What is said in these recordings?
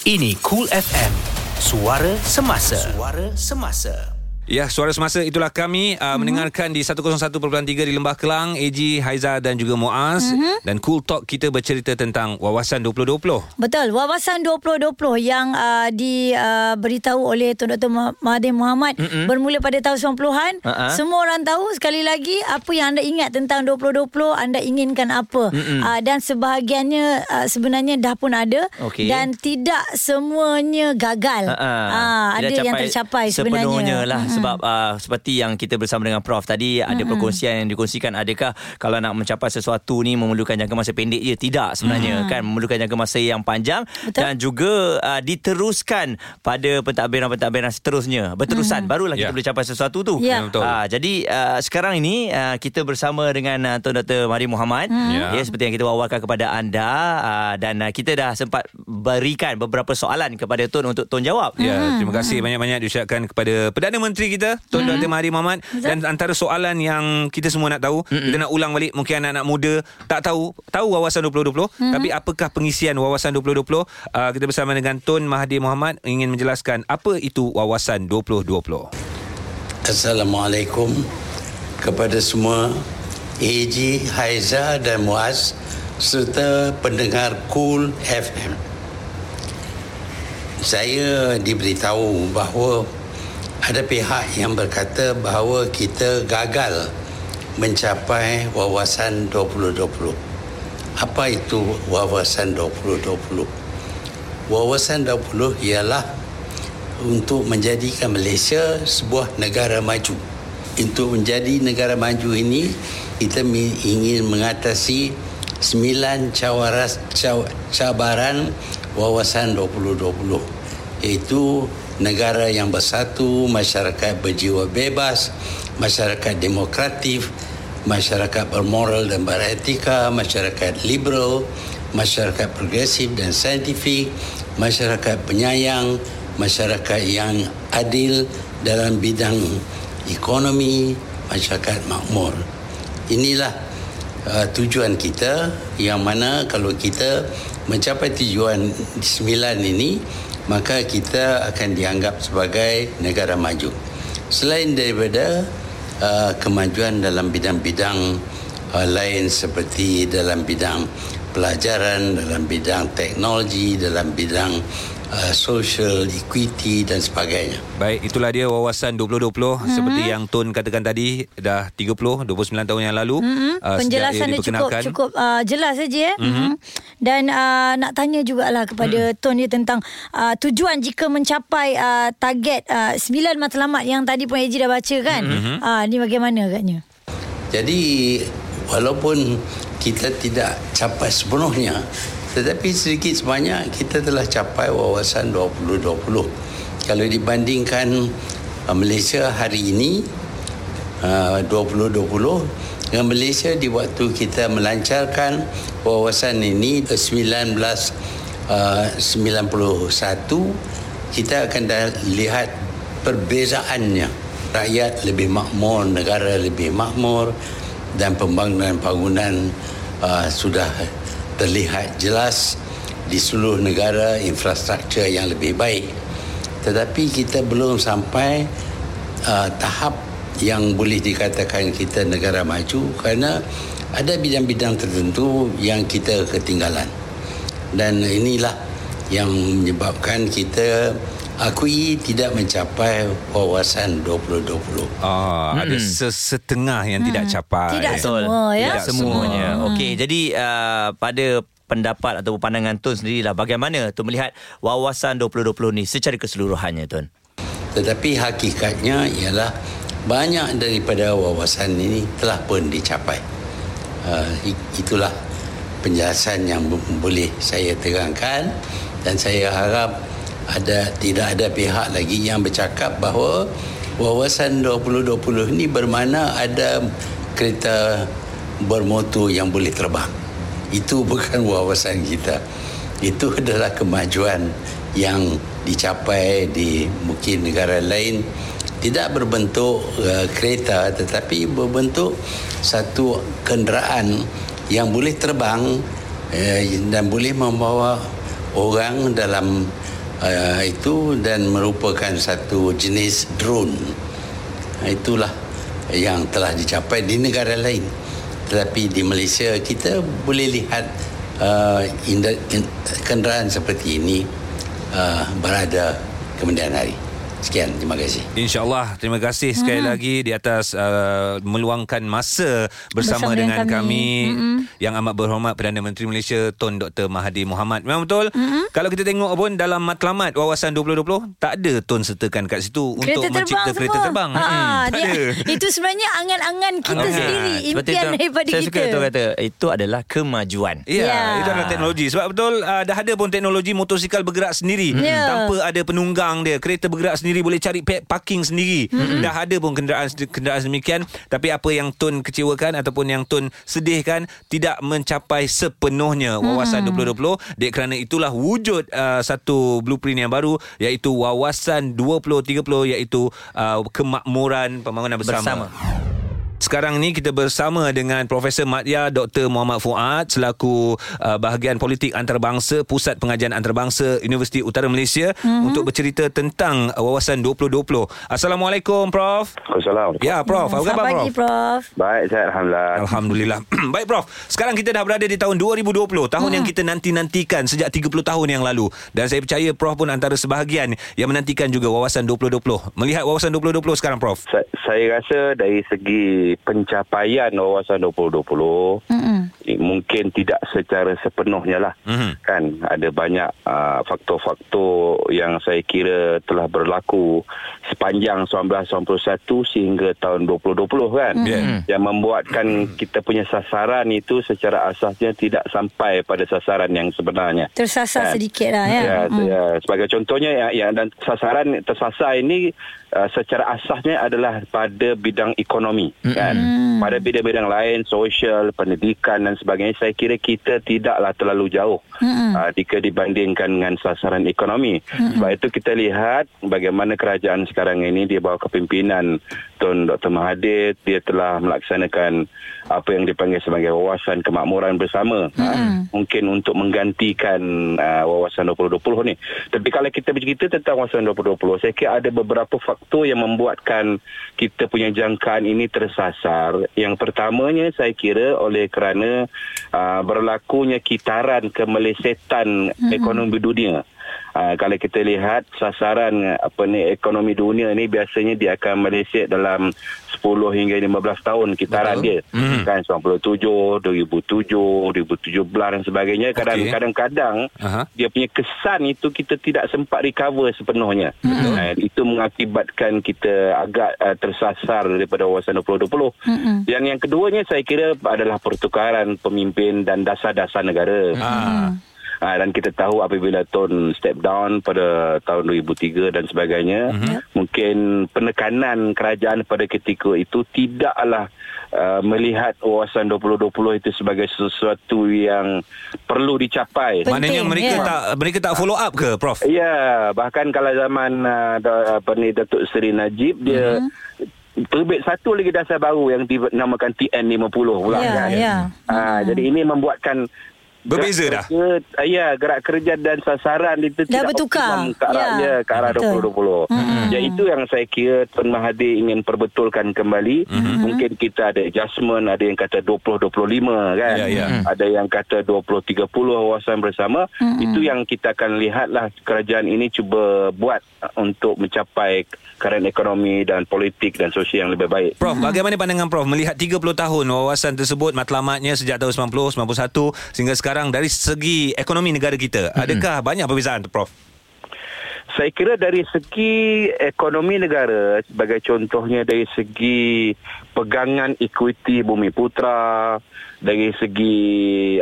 Ini Cool FM. Suara semasa. Suara semasa. Ya, suara semasa itulah kami uh, mm-hmm. mendengarkan di 101.3 di Lembah Kelang, AG, Haiza dan juga Muaz mm-hmm. dan Cool Talk kita bercerita tentang wawasan 2020. Betul, wawasan 2020 yang uh, diberitahu uh, oleh Tuan Dr. Mahathir Mohamad mm-hmm. bermula pada tahun 90-an. Uh-huh. Semua orang tahu sekali lagi apa yang anda ingat tentang 2020, anda inginkan apa. Mm-hmm. Uh, dan sebahagiannya uh, sebenarnya dah pun ada okay. dan tidak semuanya gagal. Uh-huh. Uh, ada yang tercapai sebenarnya. Sepenuhnya lah mm-hmm sebab uh, seperti yang kita bersama dengan prof tadi ada mm-hmm. perkongsian yang dikongsikan adakah kalau nak mencapai sesuatu ni memerlukan jangka masa pendek je tidak sebenarnya mm-hmm. kan memerlukan jangka masa yang panjang Betul. dan juga uh, diteruskan pada pentadbiran-pentadbiran seterusnya berterusan mm-hmm. barulah kita yeah. boleh capai sesuatu tu yeah. Ya. uh, jadi uh, sekarang ini uh, kita bersama dengan uh, Tuan Dr. Mari Muhammad mm-hmm. yeah. ya seperti yang kita wawarkan kepada anda uh, dan uh, kita dah sempat berikan beberapa soalan kepada Tuan untuk Tuan jawab ya yeah, mm-hmm. terima kasih banyak-banyak diucapkan kepada Perdana Menteri kita Tuan mm-hmm. Dr. Mahathir Mohamad dan antara soalan yang kita semua nak tahu mm-hmm. kita nak ulang balik mungkin anak-anak muda tak tahu tahu wawasan 2020 mm-hmm. tapi apakah pengisian wawasan 2020 uh, kita bersama dengan Tuan Mahathir Mohamad ingin menjelaskan apa itu wawasan 2020 Assalamualaikum kepada semua AG, Haiza dan Muaz serta pendengar Cool FM. Saya diberitahu bahawa ada pihak yang berkata bahawa kita gagal mencapai wawasan 2020. Apa itu wawasan 2020? Wawasan 20 ialah untuk menjadikan Malaysia sebuah negara maju. Untuk menjadi negara maju ini, kita ingin mengatasi sembilan cawaras, cabaran wawasan 2020 iaitu negara yang bersatu, masyarakat berjiwa bebas, masyarakat demokratif, masyarakat bermoral dan beretika, masyarakat liberal, masyarakat progresif dan saintifik, masyarakat penyayang, masyarakat yang adil dalam bidang ekonomi, masyarakat makmur. Inilah uh, tujuan kita yang mana kalau kita mencapai tujuan sembilan ini, maka kita akan dianggap sebagai negara maju. Selain daripada uh, kemajuan dalam bidang-bidang uh, lain seperti dalam bidang pelajaran, dalam bidang teknologi, dalam bidang uh, social equity dan sebagainya. Baik, itulah dia wawasan 2020 mm-hmm. seperti yang Tun katakan tadi dah 30 29 tahun yang lalu mm-hmm. uh, Penjelasan dia cukup cukup uh, jelas saja ya. Mm-hmm. Dan uh, nak tanya jugalah kepada mm-hmm. Tun ni tentang uh, tujuan jika mencapai uh, target uh, 9 matlamat yang tadi pun Eji dah baca kan. Mm-hmm. Uh, ni bagaimana agaknya? Jadi walaupun kita tidak capai sepenuhnya tetapi sedikit sebanyak kita telah capai wawasan 2020. Kalau dibandingkan uh, Malaysia hari ini uh, 2020 dengan Malaysia di waktu kita melancarkan wawasan ini 1991 uh, kita akan lihat perbezaannya rakyat lebih makmur negara lebih makmur dan pembangunan bangunan uh, sudah terlihat jelas di seluruh negara infrastruktur yang lebih baik. Tetapi kita belum sampai uh, tahap yang boleh dikatakan kita negara maju kerana ada bidang-bidang tertentu yang kita ketinggalan. Dan inilah yang menyebabkan kita akui tidak mencapai wawasan 2020. Ah, hmm. ada setengah yang hmm. tidak capai. Tidak Betul. semua ya. Tidak semuanya. Hmm. Okey, jadi uh, pada pendapat atau pandangan Tun sendirilah bagaimana tu melihat wawasan 2020 ni secara keseluruhannya Tun? Tetapi hakikatnya ialah banyak daripada wawasan ini telah pun dicapai. Uh, itulah penjelasan yang boleh saya terangkan dan saya harap ada tidak ada pihak lagi yang bercakap bahawa wawasan 2020 ini bermakna ada kereta bermotor yang boleh terbang. Itu bukan wawasan kita. Itu adalah kemajuan yang dicapai di mungkin negara lain tidak berbentuk uh, kereta tetapi berbentuk satu kenderaan yang boleh terbang uh, dan boleh membawa orang dalam uh, itu dan merupakan satu jenis drone. Itulah yang telah dicapai di negara lain. Tetapi di Malaysia kita boleh lihat uh, kenderaan seperti ini uh, berada kemudian hari. Sekian, terima kasih. InsyaAllah, terima kasih sekali mm-hmm. lagi di atas uh, meluangkan masa bersama, bersama dengan, dengan kami, kami mm-hmm. yang amat berhormat Perdana Menteri Malaysia Tun Dr. Mahathir Mohamad. Memang betul, mm-hmm. kalau kita tengok pun dalam matlamat wawasan 2020, tak ada Tun sertakan kat situ kereta untuk mencipta semua. kereta terbang. Ha, hmm, dia, ada. Itu sebenarnya angan-angan kita angan. sendiri, impian itu, daripada saya kita. Saya suka tu kata, itu adalah kemajuan. Ya, yeah. itu adalah teknologi. Sebab betul, uh, dah ada pun teknologi motosikal bergerak sendiri. Yeah. Tanpa ada penunggang dia, kereta bergerak sendiri sendiri boleh cari parking sendiri. Mm-hmm. Dah ada pun kenderaan kenderaan demikian tapi apa yang Tun kecewakan ataupun yang Tun sedihkan tidak mencapai sepenuhnya wawasan mm-hmm. 2020 dek kerana itulah wujud uh, satu blueprint yang baru iaitu wawasan 2030 iaitu uh, kemakmuran pembangunan bersama. bersama. Sekarang ni kita bersama dengan Profesor Madya Dr. Muhammad Fuad selaku uh, bahagian politik antarabangsa Pusat Pengajian Antarabangsa Universiti Utara Malaysia mm-hmm. untuk bercerita tentang uh, wawasan 2020. Assalamualaikum Prof. Assalamualaikum. Ya Prof, apa khabar Prof? Pagi Prof. Baik, saya alhamdulillah. Alhamdulillah. Baik Prof. Sekarang kita dah berada di tahun 2020, tahun mm. yang kita nanti-nantikan sejak 30 tahun yang lalu dan saya percaya Prof pun antara sebahagian yang menantikan juga wawasan 2020. Melihat wawasan 2020 sekarang Prof. Sa- saya rasa dari segi pencapaian wawasan 2020 mm-hmm. mungkin tidak secara sepenuhnya lah mm-hmm. kan ada banyak uh, faktor-faktor yang saya kira telah berlaku sepanjang 1991 sehingga tahun 2020 kan mm-hmm. yang membuatkan mm-hmm. kita punya sasaran itu secara asasnya tidak sampai pada sasaran yang sebenarnya tersasar kan? sedikit lah ya, ya, mm. ya sebagai contohnya ya, ya dan sasaran tersasar ini uh, secara asasnya adalah pada bidang ekonomi mm-hmm. kan pada bidang-bidang lain sosial pendidikan dan sebagainya saya kira kita tidaklah terlalu jauh mm-hmm. uh, jika dibandingkan dengan sasaran ekonomi mm-hmm. sebab itu kita lihat bagaimana kerajaan sekarang ini di bawah kepimpinan Tun Dr Mahathir dia telah melaksanakan apa yang dipanggil sebagai wawasan kemakmuran bersama mm-hmm. uh, mungkin untuk menggantikan uh, wawasan 2020 ni tapi kalau kita bercerita tentang wawasan 2020 saya kira ada beberapa faktor yang membuatkan kita punya jangkaan ini tersasar yang pertamanya saya kira oleh kerana uh, berlakunya kitaran kemelesetan mm-hmm. ekonomi dunia Uh, kalau kita lihat sasaran apa ni ekonomi dunia ni biasanya dia akan meleset dalam 10 hingga 15 tahun kitaran Betul. dia hmm. kan 97 2007 2017 dan sebagainya kadang kadang-kadang uh-huh. dia punya kesan itu kita tidak sempat recover sepenuhnya hmm. uh, itu mengakibatkan kita agak uh, tersasar daripada wawasan 2020 hmm. yang yang keduanya saya kira adalah pertukaran pemimpin dan dasar-dasar negara hmm. Uh, dan kita tahu apabila Tun step down pada tahun 2003 dan sebagainya, uh-huh. mungkin penekanan kerajaan pada ketika itu tidaklah uh, melihat wawasan 2020 itu sebagai sesuatu yang perlu dicapai. Maknanya mereka yeah. tak mereka tak follow up ke, Prof? Ya, yeah, bahkan kalau zaman uh, apa ni Datuk Seri Najib dia uh-huh terbit satu lagi dasar baru yang dinamakan TN50 pula yeah, kan. Yeah. Ha, hmm. jadi ini membuatkan Berbeza dah. Kerja, ya, gerak kerja dan sasaran itu dah tidak bertukar. ke arah, ya. ke arah 2020. Mm-hmm. Ya, itu yang saya kira Tun Mahathir ingin perbetulkan kembali. Mm-hmm. Mungkin kita ada adjustment, ada yang kata 20-25 kan. Yeah, yeah. Ada yang kata 20-30 wawasan bersama. Mm-hmm. Itu yang kita akan lihatlah kerajaan ini cuba buat untuk mencapai keadaan ekonomi dan politik dan sosial yang lebih baik. Prof, bagaimana pandangan Prof melihat 30 tahun wawasan tersebut matlamatnya sejak tahun 90, 91 sehingga sekarang sekarang dari segi ekonomi negara kita? Adakah hmm. banyak perbezaan Prof? Saya kira dari segi ekonomi negara sebagai contohnya dari segi pegangan equity Bumi Putra dari segi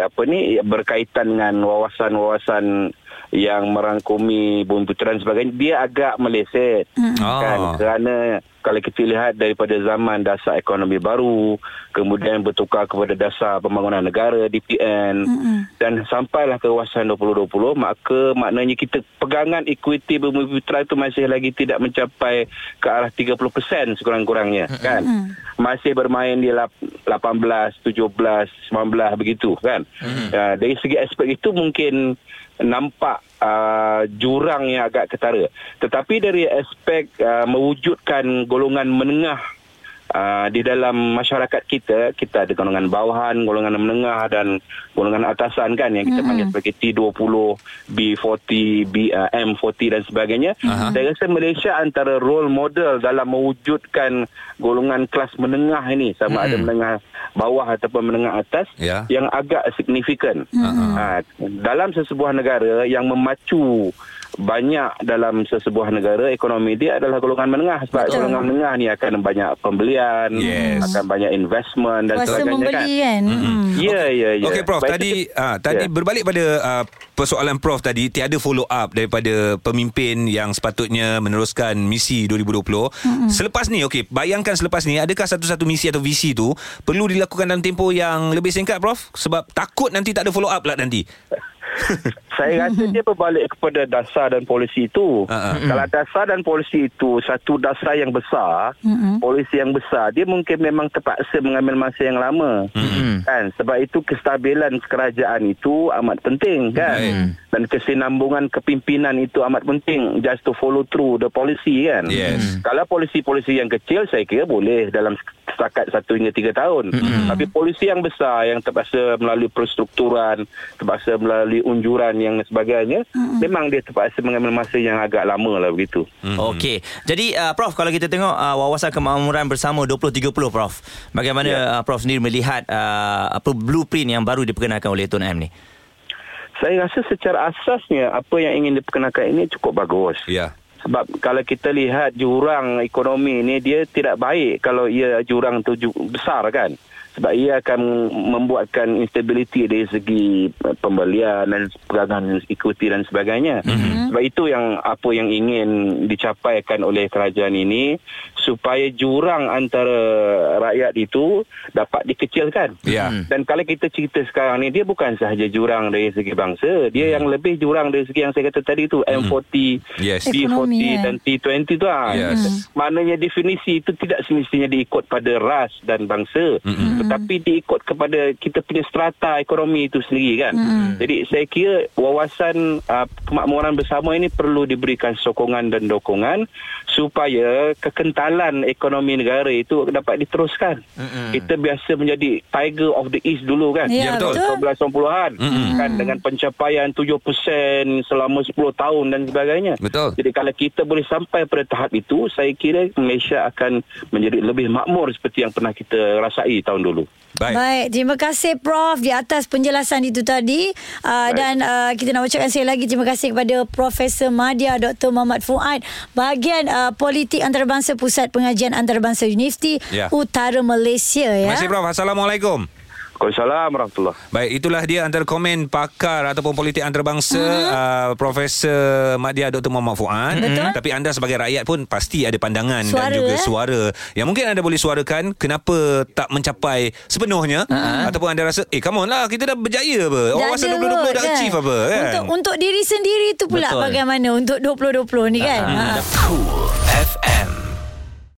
apa ni berkaitan dengan wawasan-wawasan yang merangkumi Bumi Putra dan sebagainya dia agak meleset hmm. kan oh. kerana kalau kita lihat daripada zaman dasar ekonomi baru kemudian bertukar kepada dasar pembangunan negara DPN mm-hmm. dan sampailah ke kawasan 2020 maka maknanya kita pegangan equity bumi putra itu masih lagi tidak mencapai ke arah 30% sekurang-kurangnya mm-hmm. kan masih bermain di 18 17 19 begitu kan mm-hmm. uh, dari segi aspek itu mungkin nampak uh, jurang yang agak ketara. Tetapi dari aspek uh, mewujudkan golongan menengah Uh, di dalam masyarakat kita kita ada golongan bawahan, golongan menengah dan golongan atasan kan yang kita mm-hmm. panggil sebagai T20, B40, B, uh, M40 dan sebagainya. Uh-huh. Saya rasa Malaysia antara role model dalam mewujudkan golongan kelas menengah ini sama mm-hmm. ada menengah bawah ataupun menengah atas yeah. yang agak signifikan. Uh-huh. Uh, dalam sesebuah negara yang memacu banyak dalam sesebuah negara ekonomi dia adalah golongan menengah sebab Betul. golongan menengah ni akan banyak pembelian yes. akan banyak investment dan Kuasa sebagainya membeli kan. kan? Mm-hmm. Ya ya ya. Okey prof Baik tadi uh, tadi yeah. berbalik pada uh, persoalan prof tadi tiada follow up daripada pemimpin yang sepatutnya meneruskan misi 2020. Mm-hmm. Selepas ni okey bayangkan selepas ni adakah satu-satu misi atau visi tu perlu dilakukan dalam tempoh yang lebih singkat prof sebab takut nanti tak ada follow up lah nanti. Saya rasa dia berbalik kepada dasar dan polisi itu. Uh-huh. Kalau dasar dan polisi itu satu dasar yang besar, uh-huh. polisi yang besar, dia mungkin memang terpaksa mengambil masa yang lama. Uh-huh. Kan? Sebab itu kestabilan kerajaan itu amat penting kan. Uh-huh. Dan kesinambungan kepimpinan itu amat penting just to follow through the policy kan. Yes. Kalau polisi-polisi yang kecil saya kira boleh dalam setakat satu hingga tiga tahun. Uh-huh. Tapi polisi yang besar yang terpaksa melalui perstrukturan, terpaksa melalui unjuran yang sebagainya hmm. memang dia terpaksa mengambil masa yang agak lama lah begitu hmm. Okey jadi uh, Prof kalau kita tengok uh, wawasan kemakmuran bersama 2030 Prof bagaimana yeah. uh, Prof sendiri melihat uh, apa blueprint yang baru diperkenalkan oleh Tun M ni saya rasa secara asasnya apa yang ingin diperkenalkan ini cukup bagus ya yeah. Sebab kalau kita lihat jurang ekonomi ni dia tidak baik kalau ia jurang tu besar kan sebab ia akan membuatkan instability dari segi eh, pembelian dan pegangan ikuti dan sebagainya. Mm-hmm. Sebab itu yang apa yang ingin dicapaikan oleh kerajaan ini supaya jurang antara rakyat itu dapat dikecilkan. Yeah. Mhm. Dan kalau kita cerita sekarang ni dia bukan sahaja jurang dari segi bangsa, dia mm. yang lebih jurang dari segi yang saya kata tadi tu mm. M40, yes. B40 yeah. dan T20 tu ah. Yes. Maknanya definisi itu tidak semestinya diikut pada ras dan bangsa. Mm-hmm tetapi diikut kepada kita punya strata ekonomi itu sendiri kan. Hmm. Jadi saya kira wawasan uh, kemakmuran bersama ini perlu diberikan sokongan dan dokongan supaya kekentalan ekonomi negara itu dapat diteruskan. Hmm. Kita biasa menjadi tiger of the east dulu kan. Ya, betul. 1990-an hmm. kan dengan pencapaian 7% selama 10 tahun dan sebagainya. Betul. Jadi kalau kita boleh sampai pada tahap itu, saya kira Malaysia akan menjadi lebih makmur seperti yang pernah kita rasai tahun dulu. Baik. Baik, terima kasih Prof di atas penjelasan itu tadi. Uh, dan uh, kita nak ucapkan sekali lagi terima kasih kepada Profesor Madia Dr. Muhammad Fuad bahagian uh, politik antarabangsa Pusat Pengajian Antarabangsa Universiti ya. Utara Malaysia ya. Terima kasih Prof. Assalamualaikum. Waalaikumsalam warahmatullahi Baik, itulah dia antara komen pakar ataupun politik antarabangsa uh-huh. uh, Profesor Madya Dr. Muhammad Fuad. Uh-huh. Tapi anda sebagai rakyat pun pasti ada pandangan suara, dan juga eh? suara yang mungkin anda boleh suarakan kenapa tak mencapai sepenuhnya uh-huh. ataupun anda rasa eh come on lah kita dah berjaya apa. Wawasan 2020 dah kan? achieve apa kan. Untuk untuk diri sendiri tu pula Betul. bagaimana untuk 2020 ni kan. Uh-huh. Uh-huh.